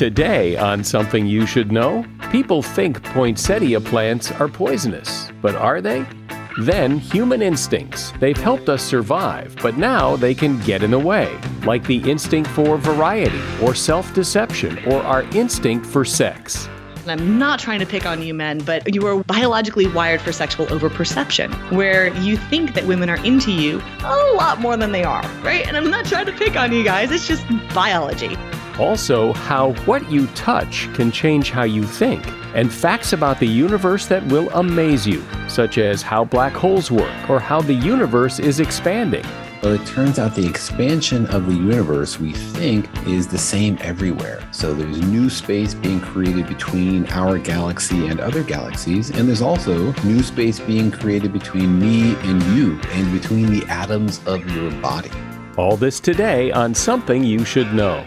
Today on Something You Should Know, people think poinsettia plants are poisonous, but are they? Then, human instincts. They've helped us survive, but now they can get in the way, like the instinct for variety, or self deception, or our instinct for sex. I'm not trying to pick on you men, but you are biologically wired for sexual overperception, where you think that women are into you a lot more than they are, right? And I'm not trying to pick on you guys, it's just biology. Also, how what you touch can change how you think, and facts about the universe that will amaze you, such as how black holes work or how the universe is expanding. Well, it turns out the expansion of the universe we think is the same everywhere. So there's new space being created between our galaxy and other galaxies, and there's also new space being created between me and you and between the atoms of your body. All this today on Something You Should Know.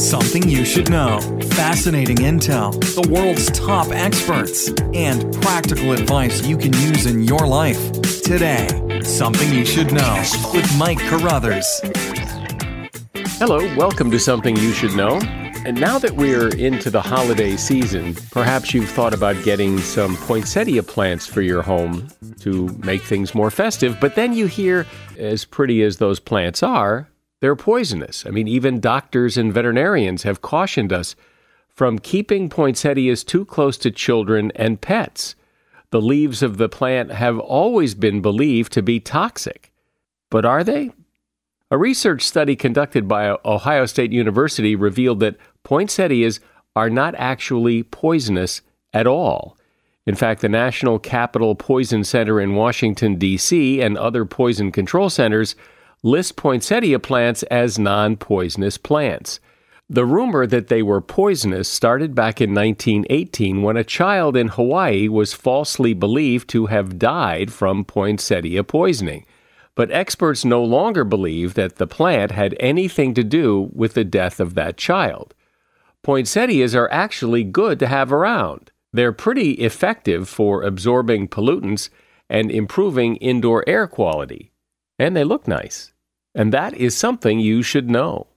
Something you should know. Fascinating intel, the world's top experts, and practical advice you can use in your life. Today, Something You Should Know with Mike Carruthers. Hello, welcome to Something You Should Know. And now that we're into the holiday season, perhaps you've thought about getting some poinsettia plants for your home to make things more festive. But then you hear, as pretty as those plants are, they're poisonous. I mean, even doctors and veterinarians have cautioned us from keeping poinsettias too close to children and pets. The leaves of the plant have always been believed to be toxic. But are they? A research study conducted by Ohio State University revealed that poinsettias are not actually poisonous at all. In fact, the National Capital Poison Center in Washington, D.C., and other poison control centers list poinsettia plants as non poisonous plants. The rumor that they were poisonous started back in 1918 when a child in Hawaii was falsely believed to have died from poinsettia poisoning. But experts no longer believe that the plant had anything to do with the death of that child. Poinsettias are actually good to have around. They're pretty effective for absorbing pollutants and improving indoor air quality. And they look nice. And that is something you should know.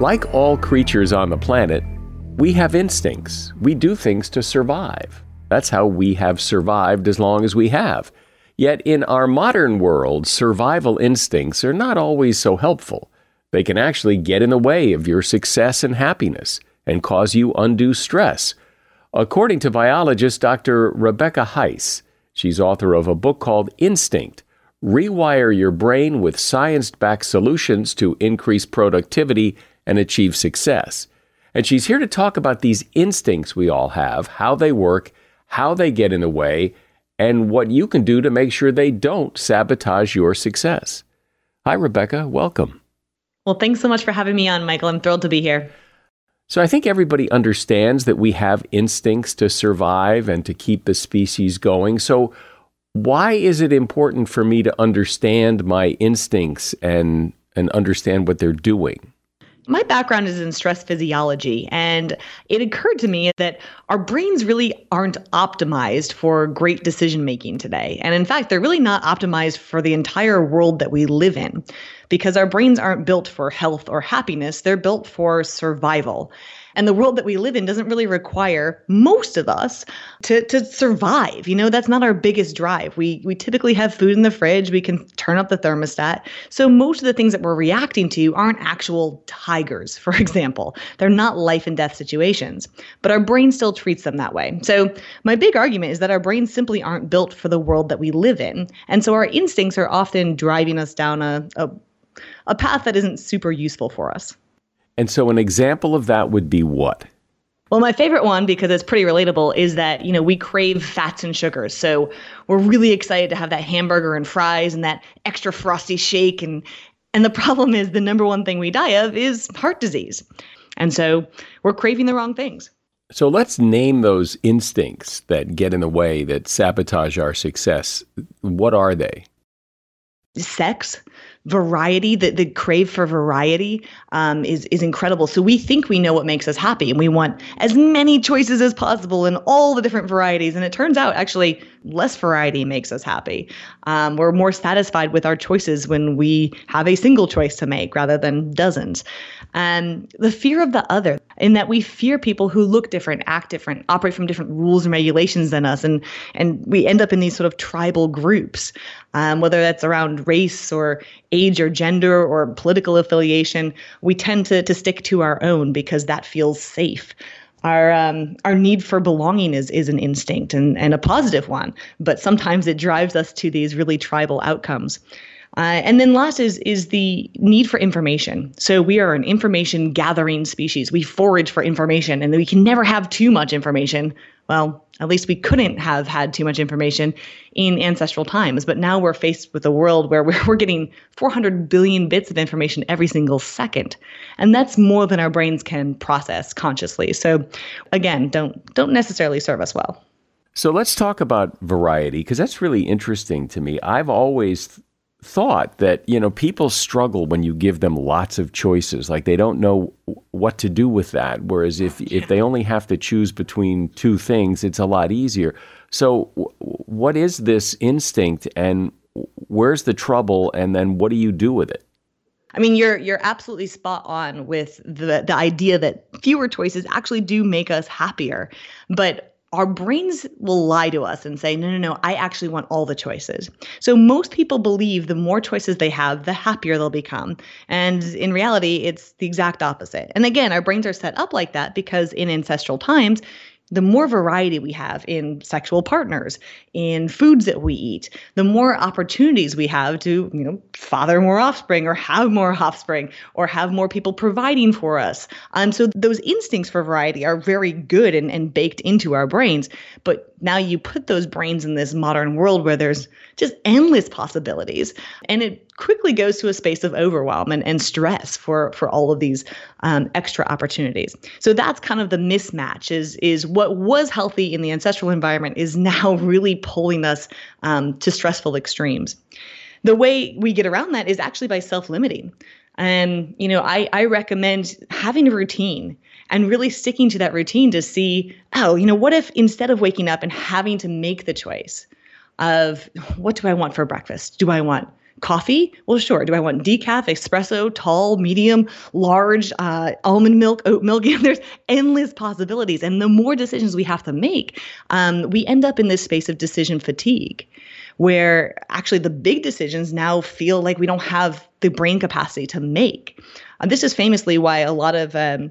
Like all creatures on the planet, we have instincts. We do things to survive. That's how we have survived as long as we have. Yet in our modern world, survival instincts are not always so helpful. They can actually get in the way of your success and happiness and cause you undue stress. According to biologist Dr. Rebecca Heiss, she's author of a book called Instinct Rewire Your Brain with Science Backed Solutions to Increase Productivity and Achieve Success. And she's here to talk about these instincts we all have, how they work, how they get in the way, and what you can do to make sure they don't sabotage your success. Hi, Rebecca. Welcome. Well, thanks so much for having me on, Michael. I'm thrilled to be here. So, I think everybody understands that we have instincts to survive and to keep the species going. So, why is it important for me to understand my instincts and, and understand what they're doing? My background is in stress physiology, and it occurred to me that our brains really aren't optimized for great decision making today. And in fact, they're really not optimized for the entire world that we live in because our brains aren't built for health or happiness, they're built for survival. And the world that we live in doesn't really require most of us to, to survive. You know, that's not our biggest drive. We we typically have food in the fridge, we can turn up the thermostat. So most of the things that we're reacting to aren't actual tigers, for example. They're not life and death situations. But our brain still treats them that way. So my big argument is that our brains simply aren't built for the world that we live in. And so our instincts are often driving us down a, a a path that isn't super useful for us. And so, an example of that would be what? Well, my favorite one, because it's pretty relatable, is that, you know, we crave fats and sugars. So we're really excited to have that hamburger and fries and that extra frosty shake. And, and the problem is the number one thing we die of is heart disease. And so we're craving the wrong things. So let's name those instincts that get in the way, that sabotage our success. What are they? Sex, variety, the, the crave for variety um, is, is incredible. So we think we know what makes us happy and we want as many choices as possible in all the different varieties. And it turns out actually less variety makes us happy. Um, we're more satisfied with our choices when we have a single choice to make rather than dozens. And the fear of the other, in that we fear people who look different, act different, operate from different rules and regulations than us, and and we end up in these sort of tribal groups, um, whether that's around race or age or gender or political affiliation. We tend to to stick to our own because that feels safe our um, our need for belonging is is an instinct and, and a positive one, but sometimes it drives us to these really tribal outcomes. Uh, and then last is is the need for information. So we are an information gathering species. We forage for information, and we can never have too much information. Well, at least we couldn't have had too much information in ancestral times. But now we're faced with a world where we're, we're getting 400 billion bits of information every single second, and that's more than our brains can process consciously. So, again, don't don't necessarily serve us well. So let's talk about variety because that's really interesting to me. I've always thought that you know people struggle when you give them lots of choices. Like they don't know what to do with that. Whereas if oh, if they only have to choose between two things it's a lot easier. So w- what is this instinct and where's the trouble and then what do you do with it? I mean, you're you're absolutely spot on with the the idea that fewer choices actually do make us happier. But our brains will lie to us and say, no, no, no, I actually want all the choices. So most people believe the more choices they have, the happier they'll become. And in reality, it's the exact opposite. And again, our brains are set up like that because in ancestral times, the more variety we have in sexual partners, in foods that we eat, the more opportunities we have to, you know, father more offspring or have more offspring or have more people providing for us. Um, so those instincts for variety are very good and, and baked into our brains. But now you put those brains in this modern world where there's just endless possibilities. And it quickly goes to a space of overwhelm and, and stress for for all of these um, extra opportunities. So that's kind of the mismatch is is what was healthy in the ancestral environment is now really pulling us um, to stressful extremes. The way we get around that is actually by self-limiting. And you know, I I recommend having a routine and really sticking to that routine to see, oh, you know, what if instead of waking up and having to make the choice of what do I want for breakfast? Do I want Coffee? Well, sure. Do I want decaf, espresso, tall, medium, large, uh, almond milk, oat milk? There's endless possibilities. And the more decisions we have to make, um, we end up in this space of decision fatigue where actually the big decisions now feel like we don't have the brain capacity to make. Uh, this is famously why a lot of um,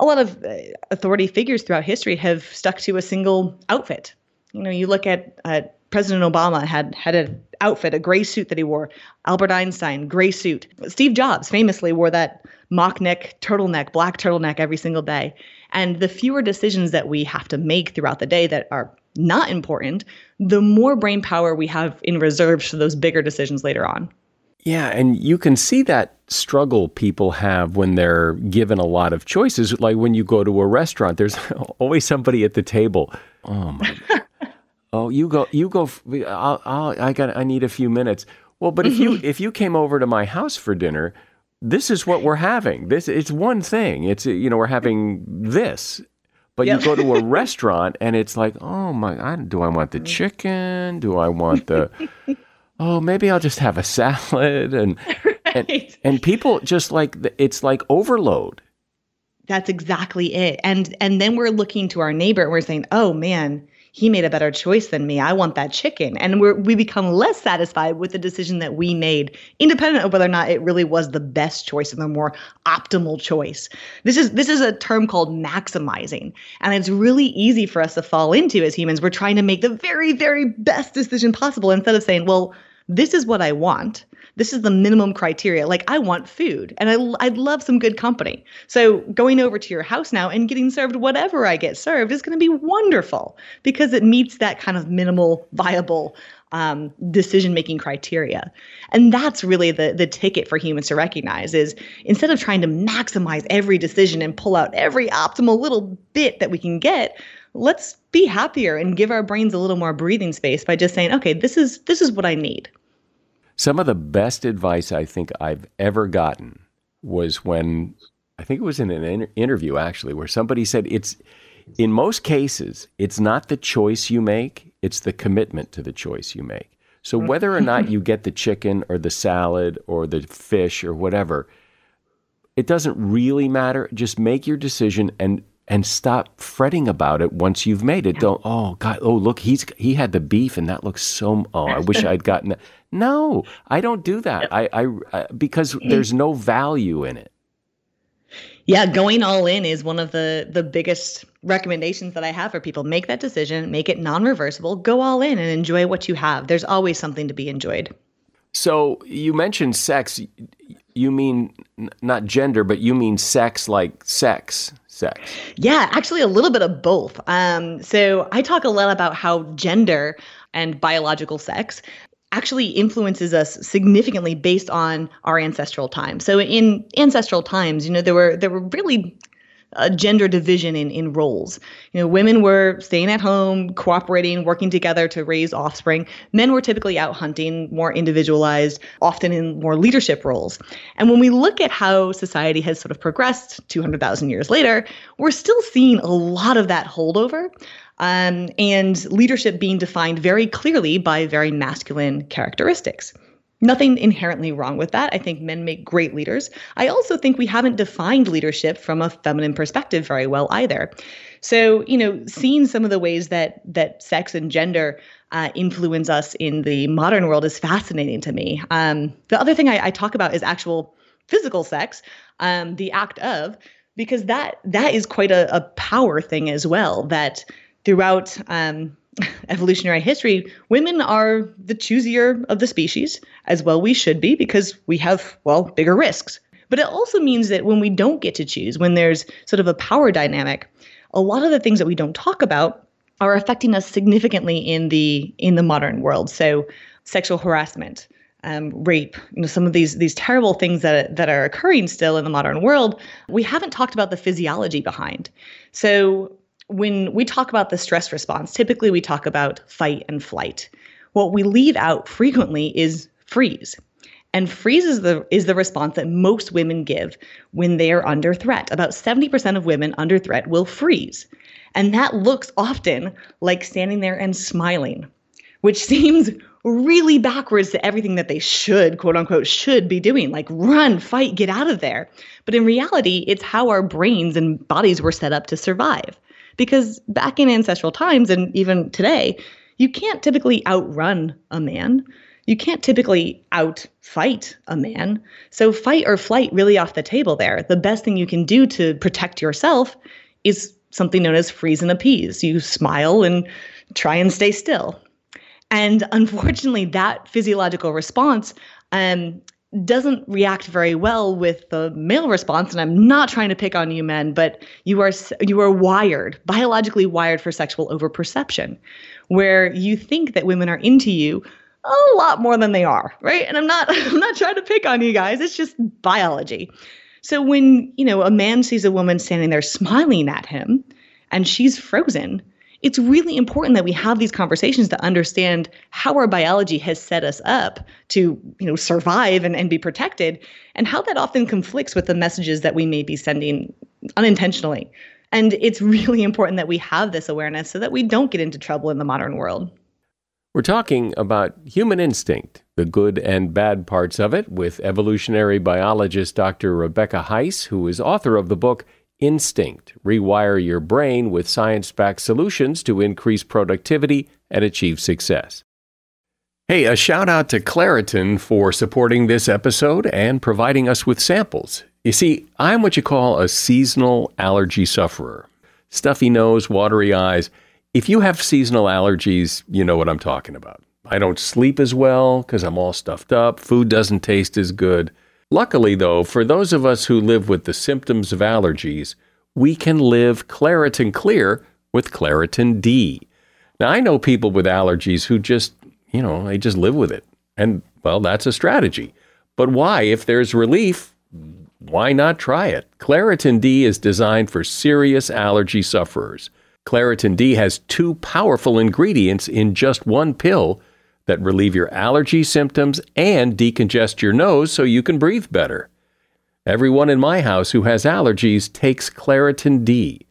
a lot of uh, authority figures throughout history have stuck to a single outfit. You know, you look at uh, President Obama had had an outfit, a gray suit that he wore. Albert Einstein, gray suit. Steve Jobs famously wore that mock neck turtleneck, black turtleneck every single day. And the fewer decisions that we have to make throughout the day that are not important, the more brain power we have in reserve for those bigger decisions later on. Yeah, and you can see that struggle people have when they're given a lot of choices. Like when you go to a restaurant, there's always somebody at the table. Oh my! oh, you go, you go. I'll, I'll, I got, I need a few minutes. Well, but if you if you came over to my house for dinner, this is what we're having. This it's one thing. It's you know we're having this, but yep. you go to a restaurant and it's like, oh my, I, do I want the mm. chicken? Do I want the oh, maybe I'll just have a salad and right. and, and people just like it's like overload. That's exactly it. And and then we're looking to our neighbor and we're saying, "Oh man, he made a better choice than me. I want that chicken. And we we become less satisfied with the decision that we made, independent of whether or not it really was the best choice and the more optimal choice. This is this is a term called maximizing. And it's really easy for us to fall into as humans. We're trying to make the very, very best decision possible instead of saying, well, this is what I want this is the minimum criteria. Like I want food and I, I'd love some good company. So going over to your house now and getting served whatever I get served is going to be wonderful because it meets that kind of minimal viable um, decision making criteria and that's really the the ticket for humans to recognize is instead of trying to maximize every decision and pull out every optimal little bit that we can get let's be happier and give our brains a little more breathing space by just saying okay this is this is what i need some of the best advice I think I've ever gotten was when I think it was in an inter- interview actually where somebody said it's in most cases it's not the choice you make, it's the commitment to the choice you make. So mm. whether or not you get the chicken or the salad or the fish or whatever, it doesn't really matter. Just make your decision and and stop fretting about it once you've made it. Don't oh god oh look he's he had the beef and that looks so oh I wish I'd gotten that. No, I don't do that. I, I, I because mm-hmm. there's no value in it. Yeah, going all in is one of the the biggest recommendations that I have for people. Make that decision, make it non-reversible, go all in and enjoy what you have. There's always something to be enjoyed. So, you mentioned sex. You mean not gender, but you mean sex like sex sex? Yeah, actually, a little bit of both. Um, so I talk a lot about how gender and biological sex actually influences us significantly based on our ancestral time. So in ancestral times, you know, there were there were really a gender division in, in roles. You know, women were staying at home, cooperating, working together to raise offspring. Men were typically out hunting, more individualized, often in more leadership roles. And when we look at how society has sort of progressed 200,000 years later, we're still seeing a lot of that holdover. Um, and leadership being defined very clearly by very masculine characteristics. Nothing inherently wrong with that. I think men make great leaders. I also think we haven't defined leadership from a feminine perspective very well either. So, you know, seeing some of the ways that that sex and gender uh, influence us in the modern world is fascinating to me. Um, the other thing I, I, talk about is actual physical sex, um, the act of, because that that is quite a, a power thing as well. That throughout um, evolutionary history, women are the choosier of the species, as well we should be because we have, well, bigger risks. But it also means that when we don't get to choose, when there's sort of a power dynamic, a lot of the things that we don't talk about are affecting us significantly in the in the modern world. So sexual harassment, um, rape, you know, some of these these terrible things that that are occurring still in the modern world, we haven't talked about the physiology behind. So when we talk about the stress response, typically we talk about fight and flight. What we leave out frequently is freeze. And freeze is the is the response that most women give when they are under threat. About 70% of women under threat will freeze. And that looks often like standing there and smiling, which seems really backwards to everything that they should, quote unquote, should be doing, like run, fight, get out of there. But in reality, it's how our brains and bodies were set up to survive. Because back in ancestral times and even today, you can't typically outrun a man. You can't typically outfight a man. So fight or flight really off the table there. The best thing you can do to protect yourself is something known as freeze and appease. You smile and try and stay still. And unfortunately, that physiological response um, doesn't react very well with the male response and i'm not trying to pick on you men but you are you are wired biologically wired for sexual overperception where you think that women are into you a lot more than they are right? And i'm not i'm not trying to pick on you guys it's just biology. So when you know a man sees a woman standing there smiling at him and she's frozen it's really important that we have these conversations to understand how our biology has set us up to you know survive and, and be protected and how that often conflicts with the messages that we may be sending unintentionally and it's really important that we have this awareness so that we don't get into trouble in the modern world we're talking about human instinct, the good and bad parts of it, with evolutionary biologist Dr. Rebecca Heiss, who is author of the book Instinct Rewire Your Brain with Science Backed Solutions to Increase Productivity and Achieve Success. Hey, a shout out to Claritin for supporting this episode and providing us with samples. You see, I'm what you call a seasonal allergy sufferer. Stuffy nose, watery eyes. If you have seasonal allergies, you know what I'm talking about. I don't sleep as well because I'm all stuffed up. Food doesn't taste as good. Luckily, though, for those of us who live with the symptoms of allergies, we can live Claritin Clear with Claritin D. Now, I know people with allergies who just, you know, they just live with it. And, well, that's a strategy. But why? If there's relief, why not try it? Claritin D is designed for serious allergy sufferers. Claritin D has two powerful ingredients in just one pill that relieve your allergy symptoms and decongest your nose so you can breathe better. Everyone in my house who has allergies takes Claritin D.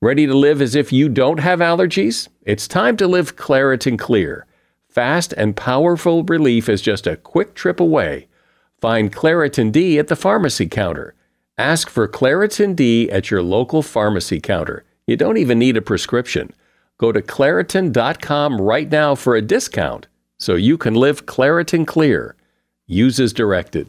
Ready to live as if you don't have allergies? It's time to live Claritin Clear. Fast and powerful relief is just a quick trip away. Find Claritin D at the pharmacy counter. Ask for Claritin D at your local pharmacy counter. You don't even need a prescription. Go to Claritin.com right now for a discount so you can live Claritin Clear. Use as directed.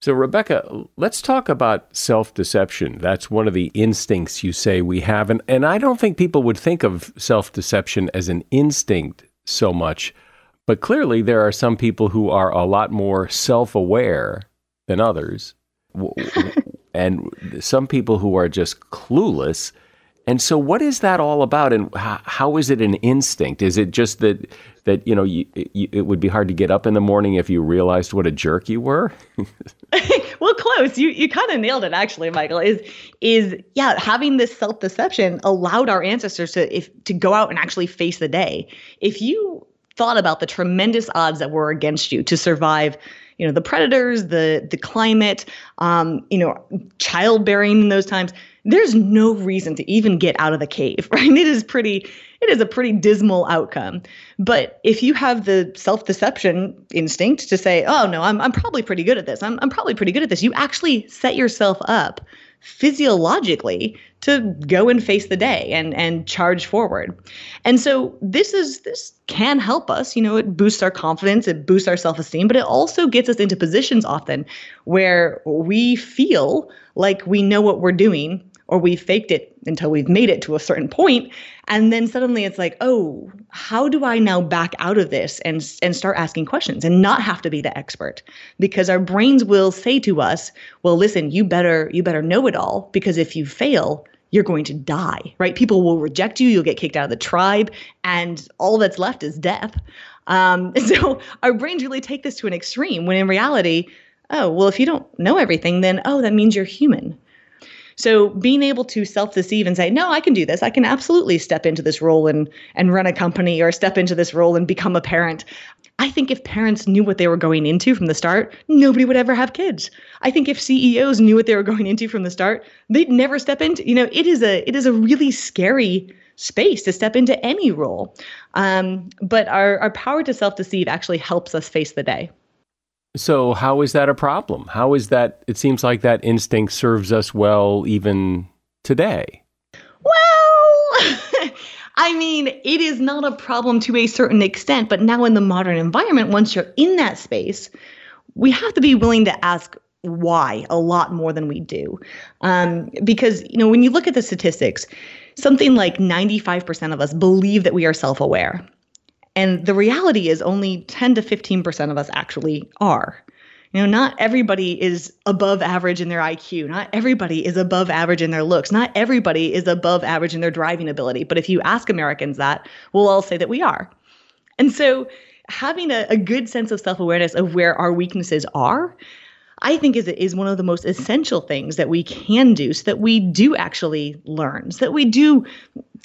So, Rebecca, let's talk about self deception. That's one of the instincts you say we have. And, and I don't think people would think of self deception as an instinct so much. But clearly, there are some people who are a lot more self aware than others, and some people who are just clueless. And so, what is that all about, and how, how is it an instinct? Is it just that that you know you, you, it would be hard to get up in the morning if you realized what a jerk you were? well, close. You you kind of nailed it, actually, Michael. Is is yeah, having this self deception allowed our ancestors to if to go out and actually face the day. If you thought about the tremendous odds that were against you to survive you know the predators the the climate um, you know childbearing in those times there's no reason to even get out of the cave, right? It is pretty it is a pretty dismal outcome. But if you have the self-deception instinct to say, "Oh no, I'm I'm probably pretty good at this. I'm I'm probably pretty good at this." You actually set yourself up physiologically to go and face the day and and charge forward. And so this is this can help us, you know, it boosts our confidence, it boosts our self-esteem, but it also gets us into positions often where we feel like we know what we're doing or we faked it until we've made it to a certain point and then suddenly it's like oh how do i now back out of this and and start asking questions and not have to be the expert? Because our brains will say to us well listen you better you better know it all because if you fail you're going to die right? People will reject you you'll get kicked out of the tribe and all that's left is death. Um, so our brains really take this to an extreme when in reality oh well if you don't know everything then oh that means you're human so being able to self-deceive and say, no, I can do this. I can absolutely step into this role and and run a company or step into this role and become a parent. I think if parents knew what they were going into from the start, nobody would ever have kids. I think if CEOs knew what they were going into from the start, they'd never step into, you know, it is a it is a really scary space to step into any role. Um, but our, our power to self deceive actually helps us face the day. So, how is that a problem? How is that? It seems like that instinct serves us well even today. Well, I mean, it is not a problem to a certain extent, but now in the modern environment, once you're in that space, we have to be willing to ask why a lot more than we do. Um, because, you know, when you look at the statistics, something like 95% of us believe that we are self aware. And the reality is only 10 to 15% of us actually are. You know, not everybody is above average in their IQ. Not everybody is above average in their looks. Not everybody is above average in their driving ability. But if you ask Americans that, we'll all say that we are. And so having a, a good sense of self awareness of where our weaknesses are, I think is is one of the most essential things that we can do so that we do actually learn, so that we do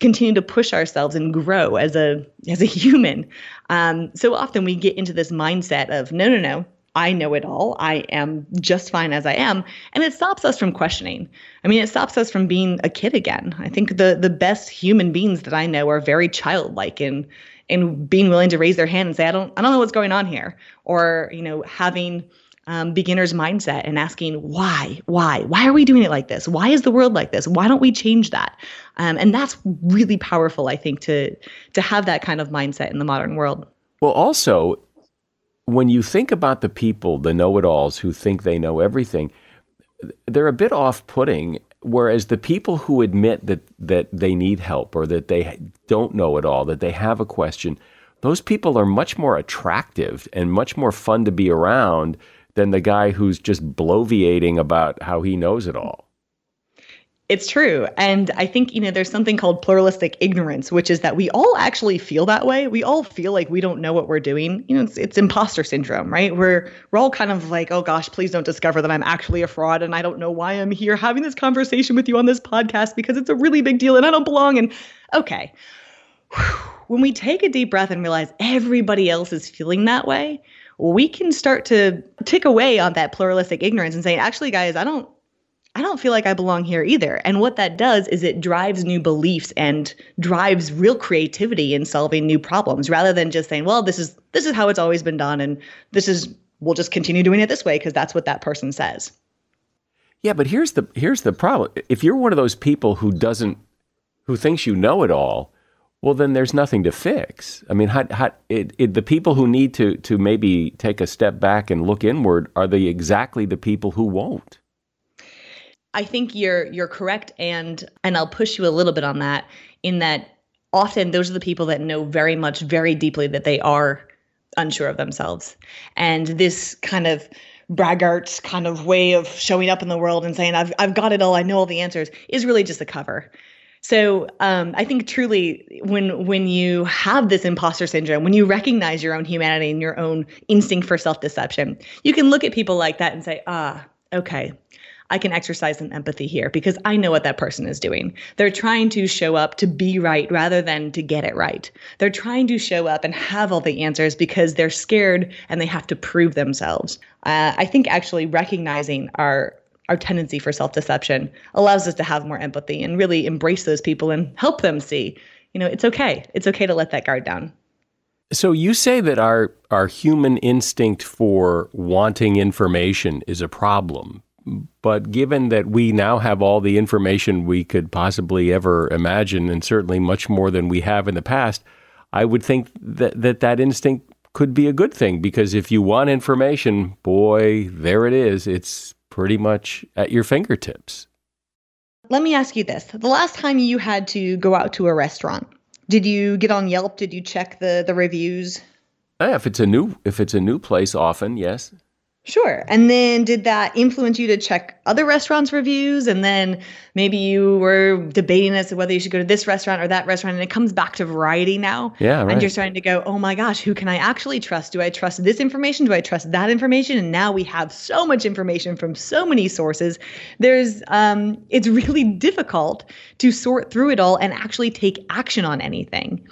continue to push ourselves and grow as a as a human. Um, so often we get into this mindset of no, no, no, I know it all. I am just fine as I am. And it stops us from questioning. I mean, it stops us from being a kid again. I think the the best human beings that I know are very childlike in in being willing to raise their hand and say, I don't I don't know what's going on here. Or, you know, having um, beginner's mindset and asking why, why, why are we doing it like this? Why is the world like this? Why don't we change that? Um, and that's really powerful, I think, to to have that kind of mindset in the modern world. Well, also, when you think about the people, the know it alls who think they know everything, they're a bit off putting. Whereas the people who admit that, that they need help or that they don't know it all, that they have a question, those people are much more attractive and much more fun to be around than the guy who's just bloviating about how he knows it all. It's true. And I think, you know, there's something called pluralistic ignorance, which is that we all actually feel that way. We all feel like we don't know what we're doing. You know, it's, it's imposter syndrome, right? We're we're all kind of like, oh gosh, please don't discover that I'm actually a fraud and I don't know why I'm here having this conversation with you on this podcast because it's a really big deal and I don't belong. And okay. When we take a deep breath and realize everybody else is feeling that way, we can start to tick away on that pluralistic ignorance and say, actually, guys, I don't I don't feel like I belong here either. And what that does is it drives new beliefs and drives real creativity in solving new problems rather than just saying, well, this is this is how it's always been done and this is we'll just continue doing it this way because that's what that person says. Yeah, but here's the here's the problem. If you're one of those people who doesn't who thinks you know it all, well then there's nothing to fix. I mean, how, how, it, it, the people who need to to maybe take a step back and look inward are the exactly the people who won't. I think you're you're correct and and I'll push you a little bit on that in that often those are the people that know very much very deeply that they are unsure of themselves. And this kind of braggarts kind of way of showing up in the world and saying I've I've got it all, I know all the answers is really just a cover. So um, I think truly when when you have this imposter syndrome, when you recognize your own humanity and your own instinct for self-deception, you can look at people like that and say, ah, okay, I can exercise some empathy here because I know what that person is doing. They're trying to show up to be right rather than to get it right. They're trying to show up and have all the answers because they're scared and they have to prove themselves. Uh, I think actually recognizing our our tendency for self-deception allows us to have more empathy and really embrace those people and help them see, you know, it's okay. It's okay to let that guard down. So you say that our our human instinct for wanting information is a problem but given that we now have all the information we could possibly ever imagine, and certainly much more than we have in the past, I would think that that, that instinct could be a good thing because if you want information, boy, there it is. It's pretty much at your fingertips. Let me ask you this. The last time you had to go out to a restaurant, did you get on Yelp? Did you check the the reviews? Yeah, if it's a new if it's a new place often, yes. Sure. And then did that influence you to check other restaurants' reviews? And then maybe you were debating as to whether you should go to this restaurant or that restaurant. And it comes back to variety now. Yeah. Right. And you're starting to go, oh my gosh, who can I actually trust? Do I trust this information? Do I trust that information? And now we have so much information from so many sources. There's, um, it's really difficult to sort through it all and actually take action on anything.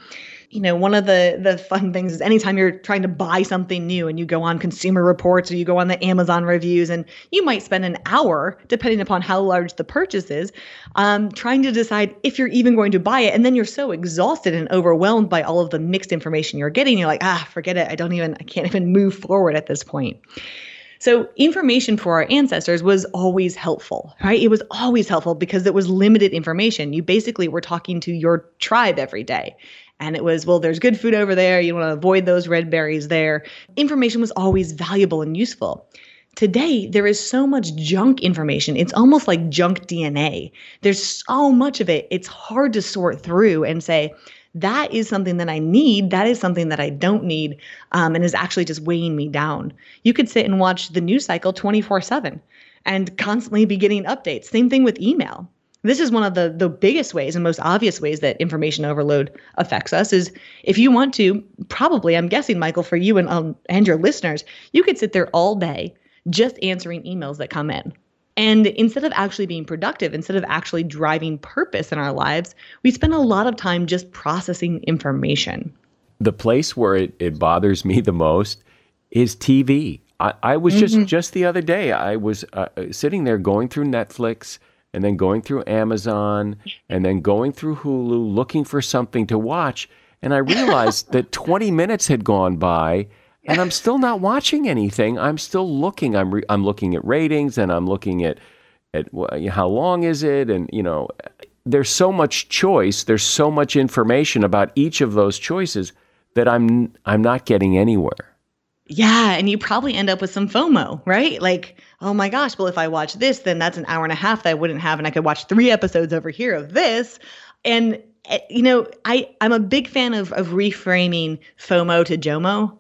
You know, one of the the fun things is anytime you're trying to buy something new and you go on consumer reports or you go on the Amazon reviews and you might spend an hour, depending upon how large the purchase is, um, trying to decide if you're even going to buy it. And then you're so exhausted and overwhelmed by all of the mixed information you're getting. You're like, ah, forget it. I don't even, I can't even move forward at this point. So, information for our ancestors was always helpful, right? It was always helpful because it was limited information. You basically were talking to your tribe every day. And it was, well, there's good food over there. You want to avoid those red berries there. Information was always valuable and useful. Today, there is so much junk information. It's almost like junk DNA. There's so much of it. It's hard to sort through and say, that is something that I need. That is something that I don't need um, and is actually just weighing me down. You could sit and watch the news cycle 24 7 and constantly be getting updates. Same thing with email. This is one of the, the biggest ways and most obvious ways that information overload affects us is if you want to, probably, I'm guessing, Michael, for you and, um, and your listeners, you could sit there all day just answering emails that come in. And instead of actually being productive, instead of actually driving purpose in our lives, we spend a lot of time just processing information. The place where it, it bothers me the most is TV. I, I was just mm-hmm. just the other day. I was uh, sitting there going through Netflix and then going through Amazon and then going through Hulu looking for something to watch, and I realized that 20 minutes had gone by and I'm still not watching anything. I'm still looking. I'm re- I'm looking at ratings and I'm looking at at how long is it and you know there's so much choice, there's so much information about each of those choices that I'm I'm not getting anywhere. Yeah, and you probably end up with some FOMO, right? Like, oh my gosh, well if I watch this, then that's an hour and a half that I wouldn't have and I could watch 3 episodes over here of this. And eh, you know, I I'm a big fan of of reframing FOMO to JOMO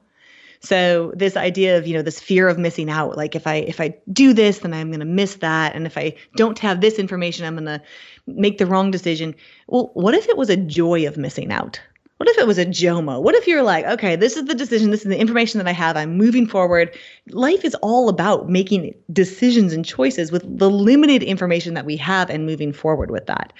so this idea of, you know, this fear of missing out, like if I if I do this, then I'm going to miss that, and if I don't have this information, I'm going to make the wrong decision. Well, what if it was a joy of missing out? What if it was a JOMO? What if you're like, okay, this is the decision, this is the information that I have, I'm moving forward. Life is all about making decisions and choices with the limited information that we have and moving forward with that.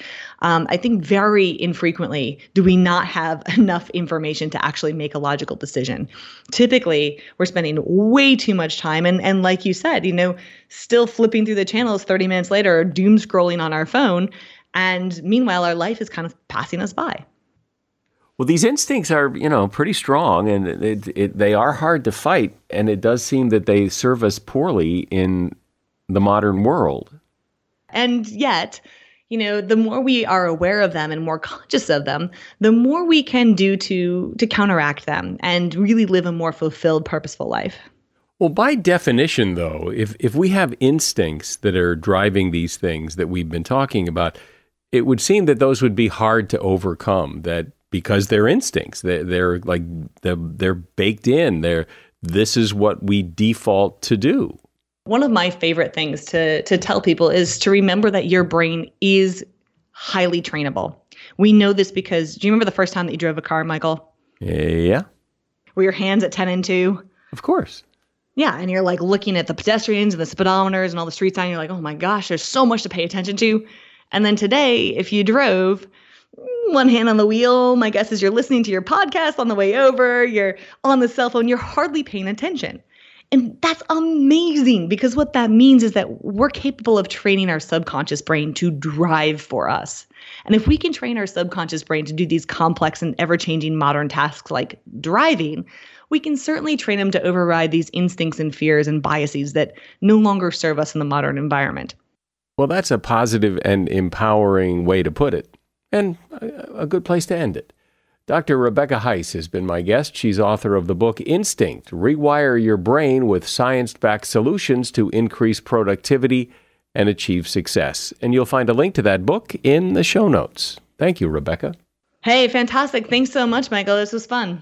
Um, I think very infrequently do we not have enough information to actually make a logical decision. Typically, we're spending way too much time, and and like you said, you know, still flipping through the channels 30 minutes later, doom scrolling on our phone, and meanwhile, our life is kind of passing us by. Well, these instincts are, you know, pretty strong, and it, it, they are hard to fight. And it does seem that they serve us poorly in the modern world. And yet, you know, the more we are aware of them and more conscious of them, the more we can do to to counteract them and really live a more fulfilled, purposeful life. Well, by definition, though, if if we have instincts that are driving these things that we've been talking about, it would seem that those would be hard to overcome. That because they're instincts. They're, they're like they're, they're baked in. They're this is what we default to do. One of my favorite things to to tell people is to remember that your brain is highly trainable. We know this because do you remember the first time that you drove a car, Michael? Yeah. Were your hands at 10 and 2? Of course. Yeah, and you're like looking at the pedestrians and the speedometers and all the street signs. You're like, oh my gosh, there's so much to pay attention to. And then today, if you drove, one hand on the wheel. My guess is you're listening to your podcast on the way over, you're on the cell phone, you're hardly paying attention. And that's amazing because what that means is that we're capable of training our subconscious brain to drive for us. And if we can train our subconscious brain to do these complex and ever changing modern tasks like driving, we can certainly train them to override these instincts and fears and biases that no longer serve us in the modern environment. Well, that's a positive and empowering way to put it and a good place to end it. Dr. Rebecca Heiss has been my guest. She's author of the book Instinct Rewire Your Brain with Science Backed Solutions to Increase Productivity and Achieve Success. And you'll find a link to that book in the show notes. Thank you, Rebecca. Hey, fantastic. Thanks so much, Michael. This was fun.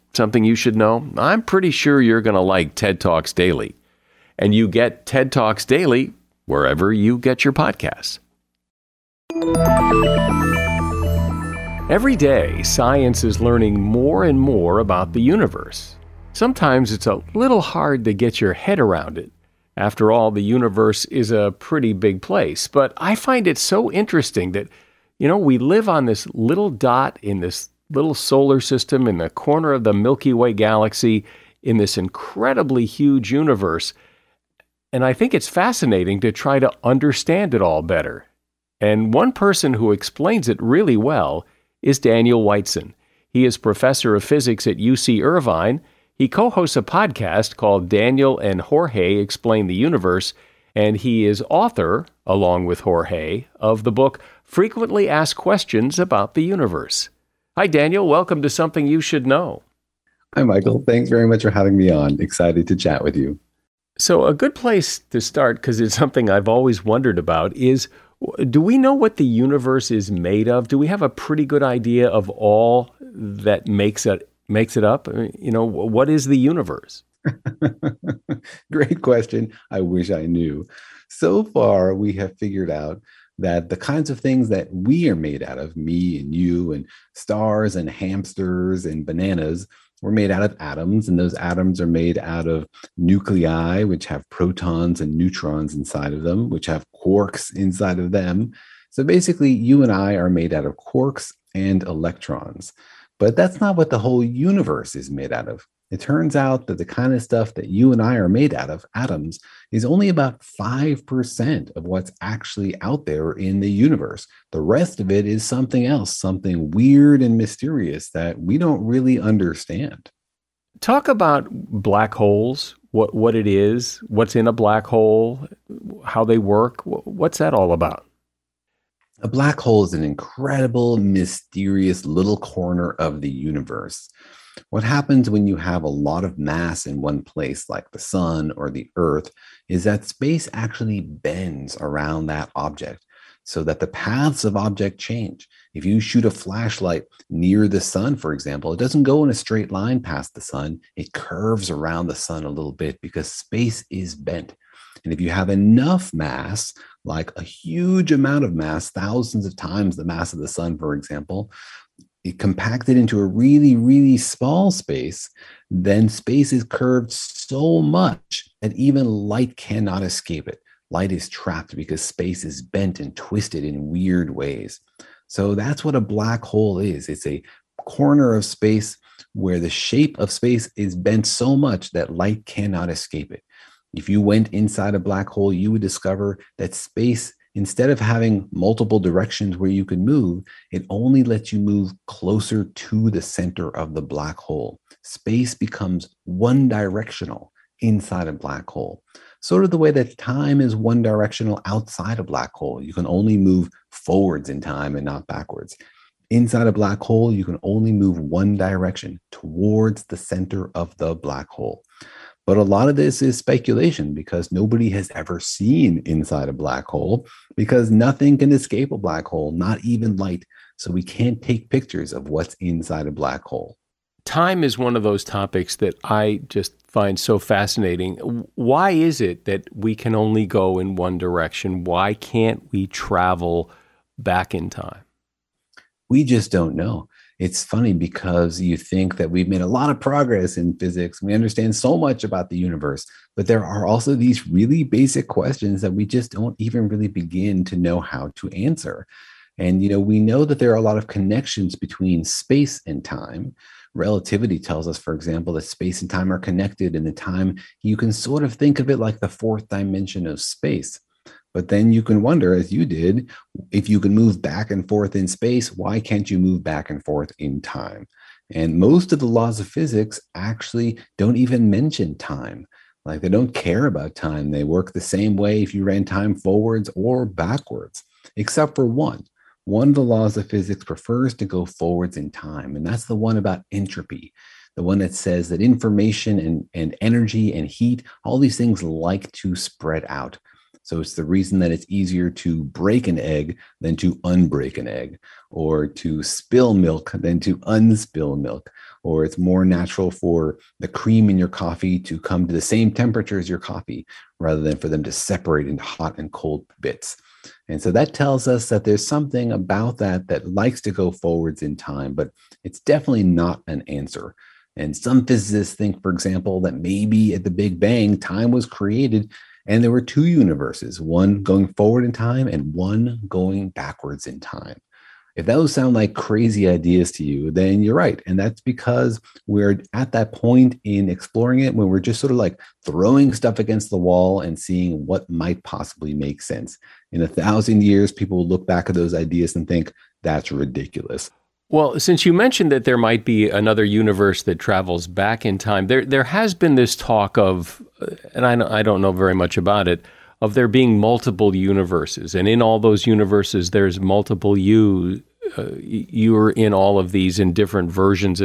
something you should know, I'm pretty sure you're going to like TED Talks Daily. And you get TED Talks Daily wherever you get your podcasts. Every day, science is learning more and more about the universe. Sometimes it's a little hard to get your head around it. After all, the universe is a pretty big place, but I find it so interesting that, you know, we live on this little dot in this little solar system in the corner of the Milky Way galaxy in this incredibly huge universe. And I think it's fascinating to try to understand it all better. And one person who explains it really well is Daniel Whiteson. He is professor of physics at UC Irvine. He co hosts a podcast called Daniel and Jorge Explain the Universe, and he is author, along with Jorge, of the book Frequently Asked Questions About the Universe. Hi, Daniel. Welcome to Something You Should Know. Hi, Michael. Thanks very much for having me on. Excited to chat with you. So, a good place to start, because it's something I've always wondered about, is do we know what the universe is made of? Do we have a pretty good idea of all that makes it makes it up? You know, what is the universe? Great question. I wish I knew. So far, we have figured out that the kinds of things that we are made out of, me and you, and stars and hamsters and bananas, we're made out of atoms, and those atoms are made out of nuclei, which have protons and neutrons inside of them, which have quarks inside of them. So basically, you and I are made out of quarks and electrons. But that's not what the whole universe is made out of. It turns out that the kind of stuff that you and I are made out of, atoms, is only about 5% of what's actually out there in the universe. The rest of it is something else, something weird and mysterious that we don't really understand. Talk about black holes, what, what it is, what's in a black hole, how they work. What's that all about? A black hole is an incredible, mysterious little corner of the universe. What happens when you have a lot of mass in one place, like the sun or the earth, is that space actually bends around that object so that the paths of object change. If you shoot a flashlight near the sun, for example, it doesn't go in a straight line past the sun. It curves around the sun a little bit because space is bent. And if you have enough mass, like a huge amount of mass, thousands of times the mass of the sun, for example, compacted into a really, really small space, then space is curved so much that even light cannot escape it. Light is trapped because space is bent and twisted in weird ways. So that's what a black hole is it's a corner of space where the shape of space is bent so much that light cannot escape it. If you went inside a black hole, you would discover that space instead of having multiple directions where you can move, it only lets you move closer to the center of the black hole. Space becomes one directional inside a black hole. Sort of the way that time is one directional outside a black hole. You can only move forwards in time and not backwards. Inside a black hole, you can only move one direction towards the center of the black hole. But a lot of this is speculation because nobody has ever seen inside a black hole because nothing can escape a black hole, not even light. So we can't take pictures of what's inside a black hole. Time is one of those topics that I just find so fascinating. Why is it that we can only go in one direction? Why can't we travel back in time? We just don't know it's funny because you think that we've made a lot of progress in physics. We understand so much about the universe, but there are also these really basic questions that we just don't even really begin to know how to answer. And, you know, we know that there are a lot of connections between space and time. Relativity tells us, for example, that space and time are connected in the time you can sort of think of it like the fourth dimension of space. But then you can wonder, as you did, if you can move back and forth in space, why can't you move back and forth in time? And most of the laws of physics actually don't even mention time. Like they don't care about time. They work the same way if you ran time forwards or backwards, except for one. One of the laws of physics prefers to go forwards in time, and that's the one about entropy, the one that says that information and, and energy and heat, all these things like to spread out. So it's the reason that it's easier to break an egg than to unbreak an egg, or to spill milk than to unspill milk, or it's more natural for the cream in your coffee to come to the same temperature as your coffee rather than for them to separate into hot and cold bits. And so that tells us that there's something about that that likes to go forwards in time, but it's definitely not an answer. And some physicists think, for example, that maybe at the Big Bang, time was created and there were two universes, one going forward in time and one going backwards in time. If those sound like crazy ideas to you, then you're right. And that's because we're at that point in exploring it when we're just sort of like throwing stuff against the wall and seeing what might possibly make sense. In a thousand years, people will look back at those ideas and think, that's ridiculous. Well, since you mentioned that there might be another universe that travels back in time, there there has been this talk of, uh, and I, I don't know very much about it, of there being multiple universes, and in all those universes, there's multiple you. Uh, you're in all of these in different versions.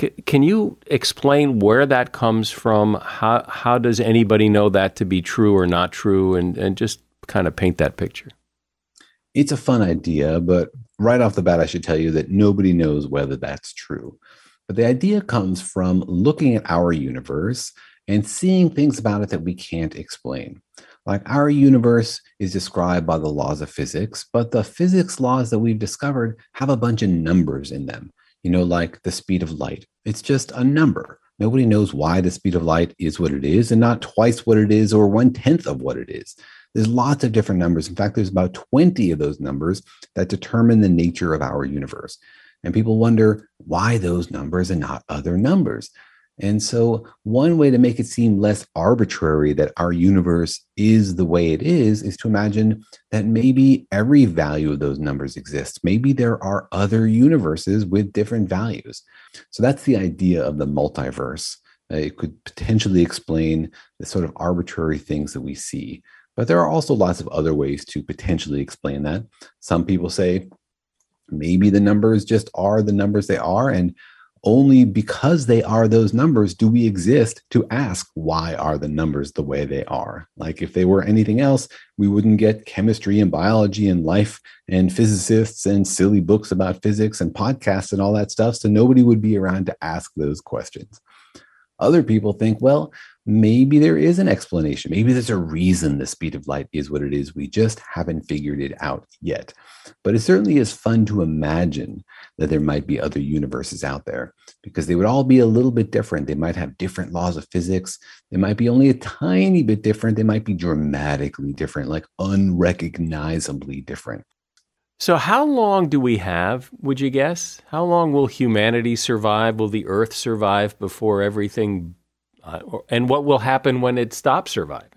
C- can you explain where that comes from? How how does anybody know that to be true or not true, and and just kind of paint that picture? It's a fun idea, but right off the bat, I should tell you that nobody knows whether that's true. But the idea comes from looking at our universe and seeing things about it that we can't explain. Like our universe is described by the laws of physics, but the physics laws that we've discovered have a bunch of numbers in them. You know, like the speed of light, it's just a number. Nobody knows why the speed of light is what it is and not twice what it is or one tenth of what it is. There's lots of different numbers. In fact, there's about 20 of those numbers that determine the nature of our universe. And people wonder why those numbers and not other numbers. And so, one way to make it seem less arbitrary that our universe is the way it is, is to imagine that maybe every value of those numbers exists. Maybe there are other universes with different values. So, that's the idea of the multiverse. Uh, it could potentially explain the sort of arbitrary things that we see. But there are also lots of other ways to potentially explain that. Some people say maybe the numbers just are the numbers they are. And only because they are those numbers do we exist to ask why are the numbers the way they are like if they were anything else we wouldn't get chemistry and biology and life and physicists and silly books about physics and podcasts and all that stuff so nobody would be around to ask those questions other people think well maybe there is an explanation. Maybe there's a reason the speed of light is what it is. We just haven't figured it out yet. But it certainly is fun to imagine that there might be other universes out there because they would all be a little bit different. They might have different laws of physics. They might be only a tiny bit different. They might be dramatically different, like unrecognizably different. So, how long do we have, would you guess? How long will humanity survive? Will the Earth survive before everything uh, and what will happen when it stops surviving?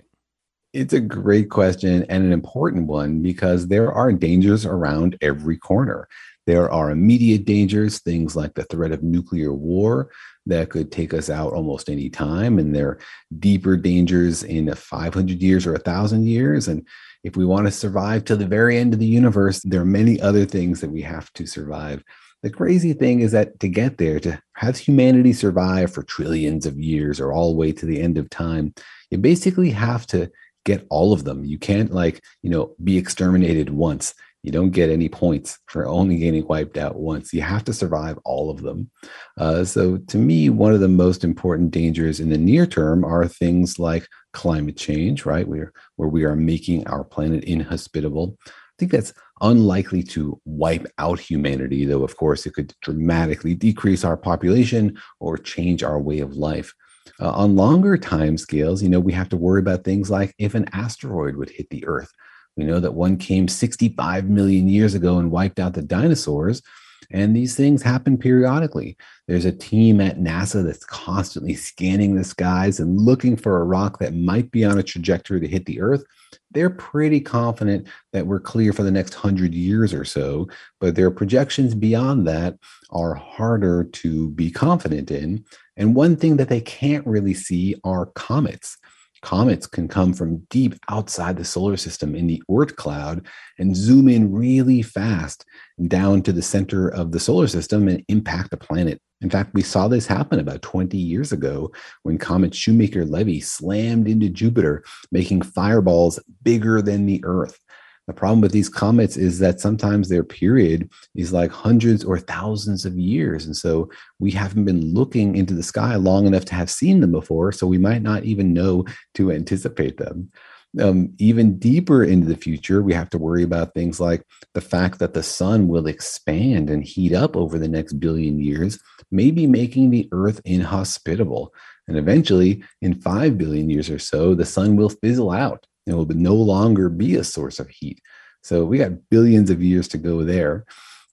It's a great question and an important one because there are dangers around every corner. There are immediate dangers, things like the threat of nuclear war that could take us out almost any time. And there are deeper dangers in 500 years or 1,000 years. And if we want to survive to the very end of the universe, there are many other things that we have to survive the crazy thing is that to get there, to have humanity survive for trillions of years or all the way to the end of time, you basically have to get all of them. You can't, like, you know, be exterminated once. You don't get any points for only getting wiped out once. You have to survive all of them. Uh, so, to me, one of the most important dangers in the near term are things like climate change, right? Where, where we are making our planet inhospitable. I think that's unlikely to wipe out humanity, though, of course, it could dramatically decrease our population or change our way of life. Uh, on longer time scales, you know, we have to worry about things like if an asteroid would hit the Earth. We know that one came 65 million years ago and wiped out the dinosaurs. And these things happen periodically. There's a team at NASA that's constantly scanning the skies and looking for a rock that might be on a trajectory to hit the Earth they're pretty confident that we're clear for the next hundred years or so, but their projections beyond that are harder to be confident in. And one thing that they can't really see are comets. Comets can come from deep outside the solar system in the Oort cloud and zoom in really fast down to the center of the solar system and impact a planet. In fact, we saw this happen about 20 years ago when comet Shoemaker Levy slammed into Jupiter, making fireballs bigger than the Earth. The problem with these comets is that sometimes their period is like hundreds or thousands of years. And so we haven't been looking into the sky long enough to have seen them before. So we might not even know to anticipate them. Um, even deeper into the future, we have to worry about things like the fact that the sun will expand and heat up over the next billion years, maybe making the earth inhospitable. And eventually, in 5 billion years or so, the sun will fizzle out it will no longer be a source of heat. So we got billions of years to go there.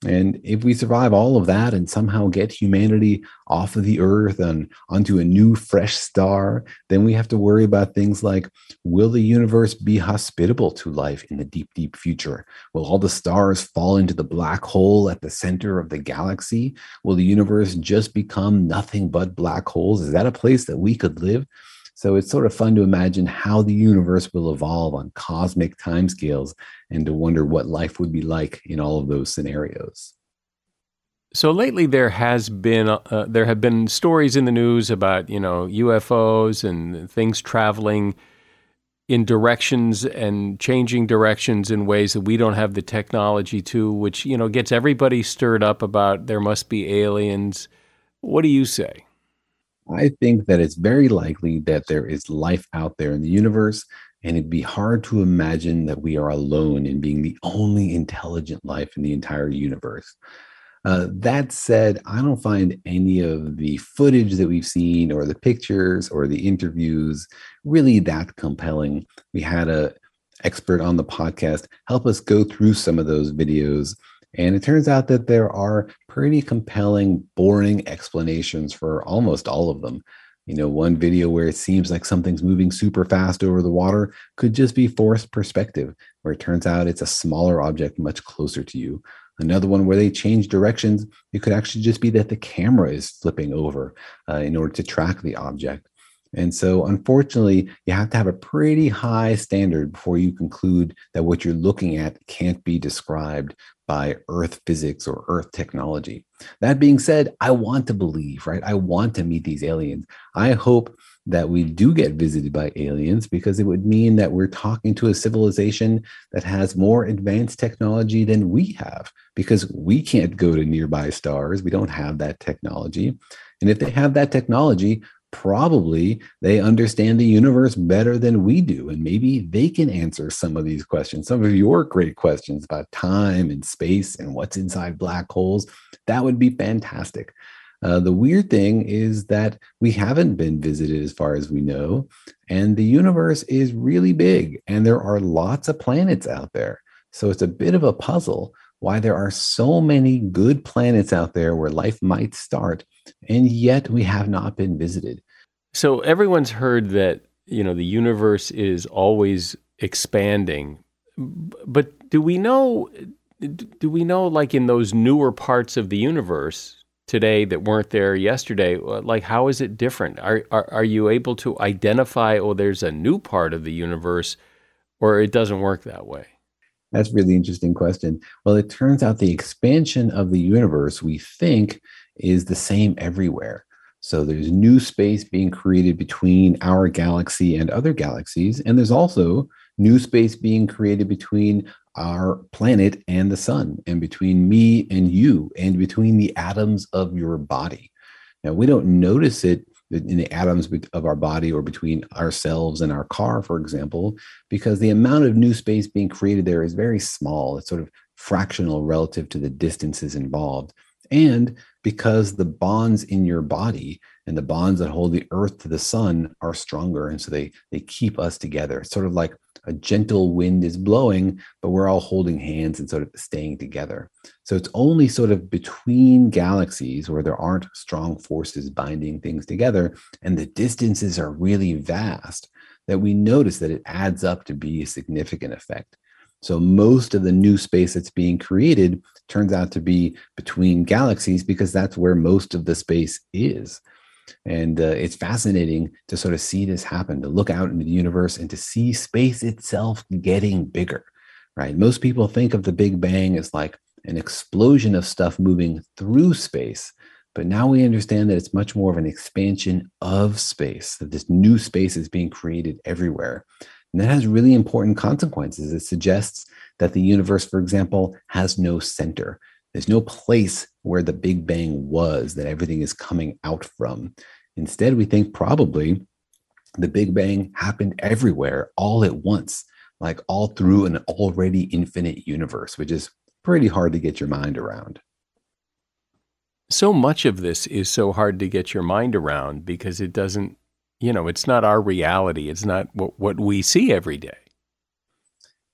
And if we survive all of that and somehow get humanity off of the earth and onto a new fresh star, then we have to worry about things like will the universe be hospitable to life in the deep, deep future? Will all the stars fall into the black hole at the center of the galaxy? Will the universe just become nothing but black holes? Is that a place that we could live? So it's sort of fun to imagine how the universe will evolve on cosmic timescales and to wonder what life would be like in all of those scenarios. So lately, there has been uh, there have been stories in the news about you know UFOs and things traveling in directions and changing directions in ways that we don't have the technology to, which you know gets everybody stirred up about there must be aliens. What do you say? I think that it's very likely that there is life out there in the universe, and it'd be hard to imagine that we are alone in being the only intelligent life in the entire universe. Uh, that said, I don't find any of the footage that we've seen, or the pictures, or the interviews really that compelling. We had a expert on the podcast help us go through some of those videos and it turns out that there are pretty compelling, boring explanations for almost all of them. You know, one video where it seems like something's moving super fast over the water could just be forced perspective, where it turns out it's a smaller object much closer to you. Another one where they change directions, it could actually just be that the camera is flipping over uh, in order to track the object. And so, unfortunately, you have to have a pretty high standard before you conclude that what you're looking at can't be described by Earth physics or Earth technology. That being said, I want to believe, right? I want to meet these aliens. I hope that we do get visited by aliens because it would mean that we're talking to a civilization that has more advanced technology than we have because we can't go to nearby stars. We don't have that technology. And if they have that technology, probably they understand the universe better than we do. And maybe they can answer some of these questions, some of your great questions about time and space and what's inside black holes. That would be fantastic. Uh, the weird thing is that we haven't been visited as far as we know, and the universe is really big, and there are lots of planets out there. So it's a bit of a puzzle why there are so many good planets out there where life might start, and yet we have not been visited. So everyone's heard that, you know, the universe is always expanding. But do we know do we know like in those newer parts of the universe today that weren't there yesterday, uh, like how is it different? Are are, are you able to identify oh there's a new part of the universe or it doesn't work that way? That's a really interesting question. Well, it turns out the expansion of the universe we think is the same everywhere. So there's new space being created between our galaxy and other galaxies. And there's also new space being created between our planet and the sun, and between me and you, and between the atoms of your body. Now, we don't notice it in the atoms of our body or between ourselves and our car, for example, because the amount of new space being created there is very small. It's sort of fractional relative to the distances involved. And because the bonds in your body and the bonds that hold the earth to the sun are stronger. And so they, they keep us together. It's sort of like a gentle wind is blowing, but we're all holding hands and sort of staying together. So it's only sort of between galaxies where there aren't strong forces binding things together and the distances are really vast that we notice that it adds up to be a significant effect. So most of the new space that's being created turns out to be between galaxies because that's where most of the space is. And uh, it's fascinating to sort of see this happen, to look out into the universe and to see space itself getting bigger, right? Most people think of the Big Bang as like an explosion of stuff moving through space. But now we understand that it's much more of an expansion of space, that this new space is being created everywhere. And that has really important consequences. It suggests that the universe, for example, has no center. There's no place where the Big Bang was that everything is coming out from. Instead, we think probably the Big Bang happened everywhere all at once, like all through an already infinite universe, which is pretty hard to get your mind around. So much of this is so hard to get your mind around because it doesn't, you know, it's not our reality. It's not what, what we see every day.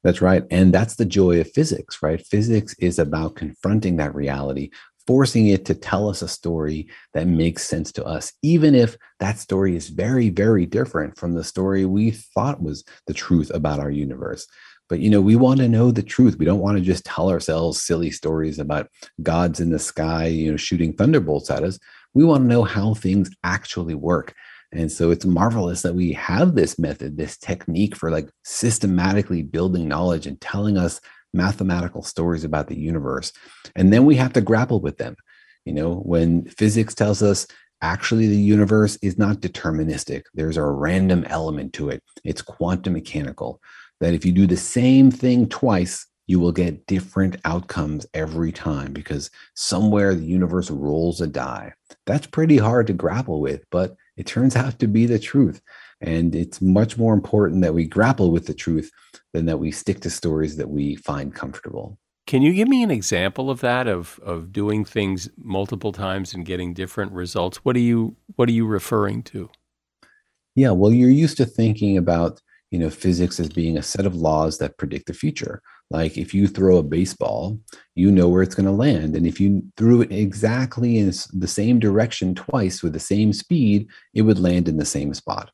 That's right. And that's the joy of physics, right? Physics is about confronting that reality, forcing it to tell us a story that makes sense to us, even if that story is very, very different from the story we thought was the truth about our universe. But you know, we want to know the truth. We don't want to just tell ourselves silly stories about gods in the sky, you know, shooting thunderbolts at us. We want to know how things actually work. And so it's marvelous that we have this method, this technique for like systematically building knowledge and telling us mathematical stories about the universe. And then we have to grapple with them. You know, when physics tells us actually the universe is not deterministic, there's a random element to it, it's quantum mechanical that if you do the same thing twice, you will get different outcomes every time because somewhere the universe rolls a die. That's pretty hard to grapple with, but it turns out to be the truth. And it's much more important that we grapple with the truth than that we stick to stories that we find comfortable. Can you give me an example of that of of doing things multiple times and getting different results? What are you what are you referring to? Yeah, well, you're used to thinking about you know physics as being a set of laws that predict the future like if you throw a baseball you know where it's going to land and if you threw it exactly in the same direction twice with the same speed it would land in the same spot.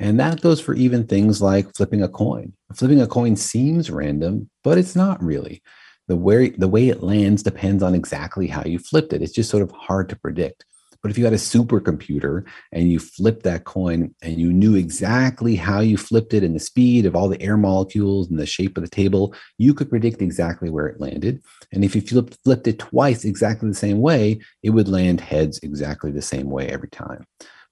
And that goes for even things like flipping a coin. Flipping a coin seems random but it's not really. The way the way it lands depends on exactly how you flipped it. It's just sort of hard to predict but if you had a supercomputer and you flipped that coin and you knew exactly how you flipped it and the speed of all the air molecules and the shape of the table, you could predict exactly where it landed. And if you flipped, flipped it twice exactly the same way, it would land heads exactly the same way every time.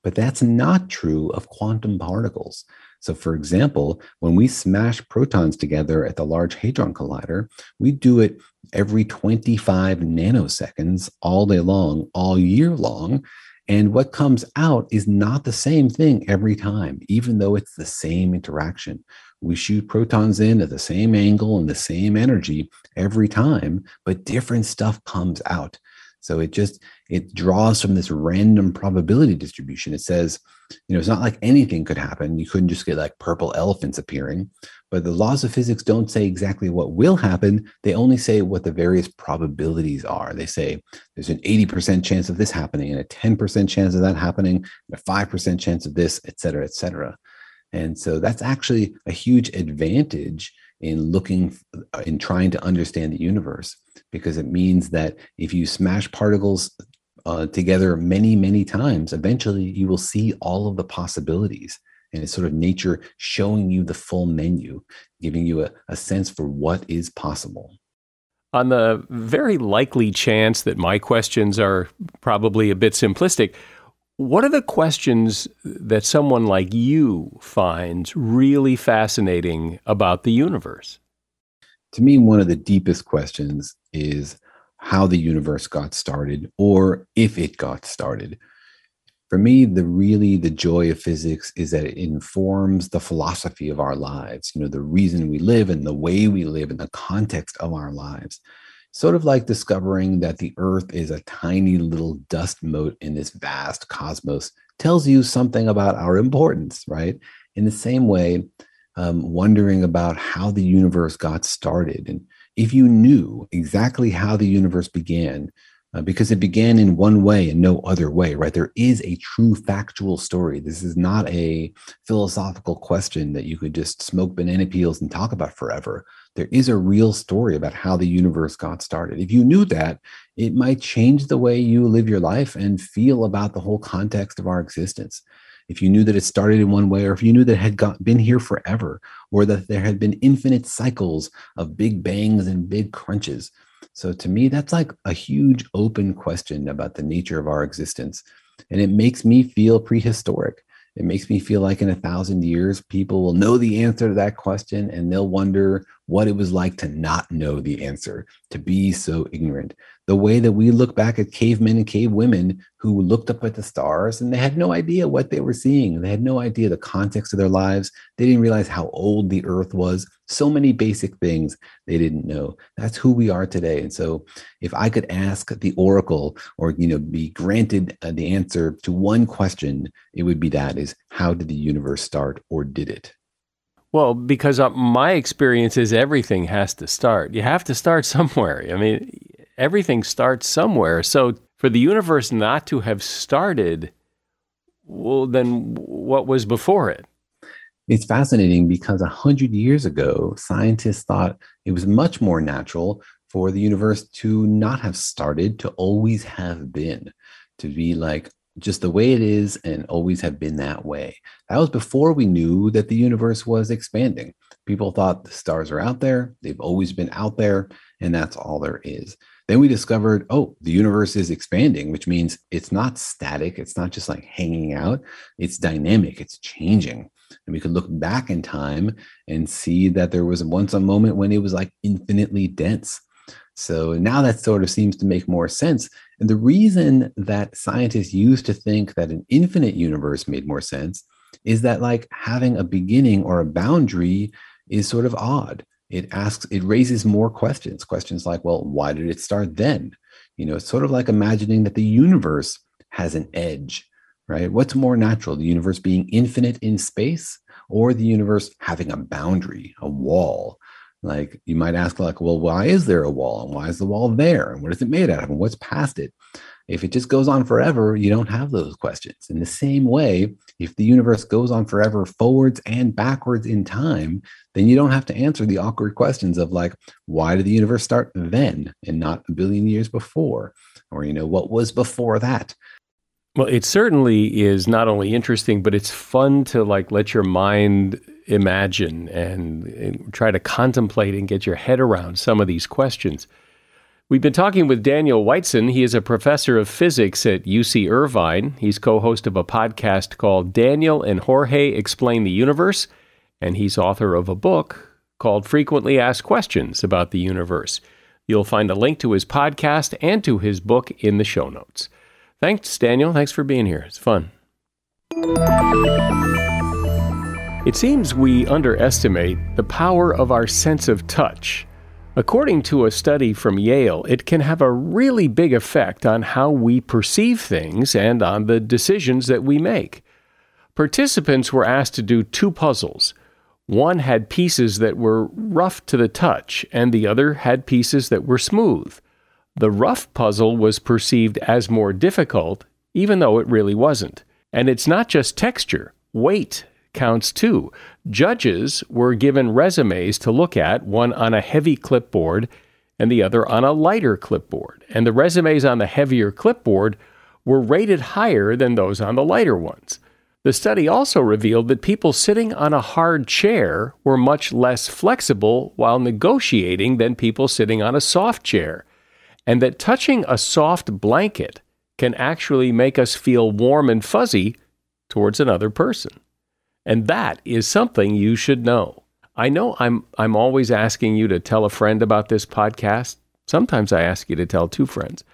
But that's not true of quantum particles. So, for example, when we smash protons together at the Large Hadron Collider, we do it every 25 nanoseconds all day long, all year long. And what comes out is not the same thing every time, even though it's the same interaction. We shoot protons in at the same angle and the same energy every time, but different stuff comes out. So it just it draws from this random probability distribution. It says, you know, it's not like anything could happen. You couldn't just get like purple elephants appearing. But the laws of physics don't say exactly what will happen. They only say what the various probabilities are. They say there's an 80% chance of this happening and a 10% chance of that happening, and a 5% chance of this, et cetera, et cetera. And so that's actually a huge advantage in looking in trying to understand the universe because it means that if you smash particles uh, together many many times eventually you will see all of the possibilities. And it's sort of nature showing you the full menu giving you a, a sense for what is possible. On the very likely chance that my questions are probably a bit simplistic what are the questions that someone like you finds really fascinating about the universe? To me, one of the deepest questions is how the universe got started or if it got started. For me, the really the joy of physics is that it informs the philosophy of our lives, you know, the reason we live and the way we live and the context of our lives sort of like discovering that the earth is a tiny little dust mote in this vast cosmos tells you something about our importance, right? In the same way, um, wondering about how the universe got started. And if you knew exactly how the universe began, uh, because it began in one way and no other way, right? There is a true factual story. This is not a philosophical question that you could just smoke banana peels and talk about forever. There is a real story about how the universe got started. If you knew that, it might change the way you live your life and feel about the whole context of our existence. If you knew that it started in one way, or if you knew that it had got, been here forever, or that there had been infinite cycles of big bangs and big crunches, so to me, that's like a huge open question about the nature of our existence. And it makes me feel prehistoric. It makes me feel like in a thousand years, people will know the answer to that question and they'll wonder what it was like to not know the answer, to be so ignorant. The way that we look back at cavemen and cave women who looked up at the stars and they had no idea what they were seeing. They had no idea the context of their lives. They didn't realize how old the earth was. So many basic things they didn't know. That's who we are today. And so if I could ask the oracle or you know be granted uh, the answer to one question, it would be that is how did the universe start or did it? Well, because uh, my experience is everything has to start. You have to start somewhere. I mean, everything starts somewhere. So for the universe not to have started, well, then what was before it? It's fascinating because a hundred years ago, scientists thought it was much more natural for the universe to not have started, to always have been, to be like just the way it is and always have been that way. That was before we knew that the universe was expanding. People thought the stars are out there, they've always been out there, and that's all there is. Then we discovered, oh, the universe is expanding, which means it's not static. It's not just like hanging out. It's dynamic. It's changing. And we could look back in time and see that there was once a moment when it was like infinitely dense. So now that sort of seems to make more sense. And the reason that scientists used to think that an infinite universe made more sense is that like having a beginning or a boundary is sort of odd. It asks it raises more questions questions like well why did it start then? You know it's sort of like imagining that the universe has an edge right? What's more natural the universe being infinite in space or the universe having a boundary a wall like you might ask like well why is there a wall and why is the wall there and what is it made out of and what's past it if it just goes on forever, you don't have those questions. In the same way, if the universe goes on forever forwards and backwards in time, then you don't have to answer the awkward questions of like, why did the universe start then and not a billion years before? Or, you know, what was before that? Well, it certainly is not only interesting, but it's fun to like let your mind imagine and, and try to contemplate and get your head around some of these questions. We've been talking with Daniel Whiteson. He is a professor of physics at UC Irvine. He's co host of a podcast called Daniel and Jorge Explain the Universe, and he's author of a book called Frequently Asked Questions About the Universe. You'll find a link to his podcast and to his book in the show notes. Thanks, Daniel. Thanks for being here. It's fun. It seems we underestimate the power of our sense of touch. According to a study from Yale, it can have a really big effect on how we perceive things and on the decisions that we make. Participants were asked to do two puzzles. One had pieces that were rough to the touch, and the other had pieces that were smooth. The rough puzzle was perceived as more difficult, even though it really wasn't. And it's not just texture, weight counts too. Judges were given resumes to look at, one on a heavy clipboard and the other on a lighter clipboard. And the resumes on the heavier clipboard were rated higher than those on the lighter ones. The study also revealed that people sitting on a hard chair were much less flexible while negotiating than people sitting on a soft chair, and that touching a soft blanket can actually make us feel warm and fuzzy towards another person. And that is something you should know. I know I'm I'm always asking you to tell a friend about this podcast. Sometimes I ask you to tell two friends,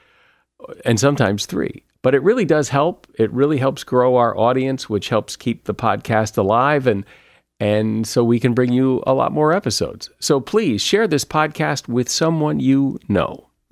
and sometimes three. But it really does help. It really helps grow our audience, which helps keep the podcast alive and and so we can bring you a lot more episodes. So please share this podcast with someone you know.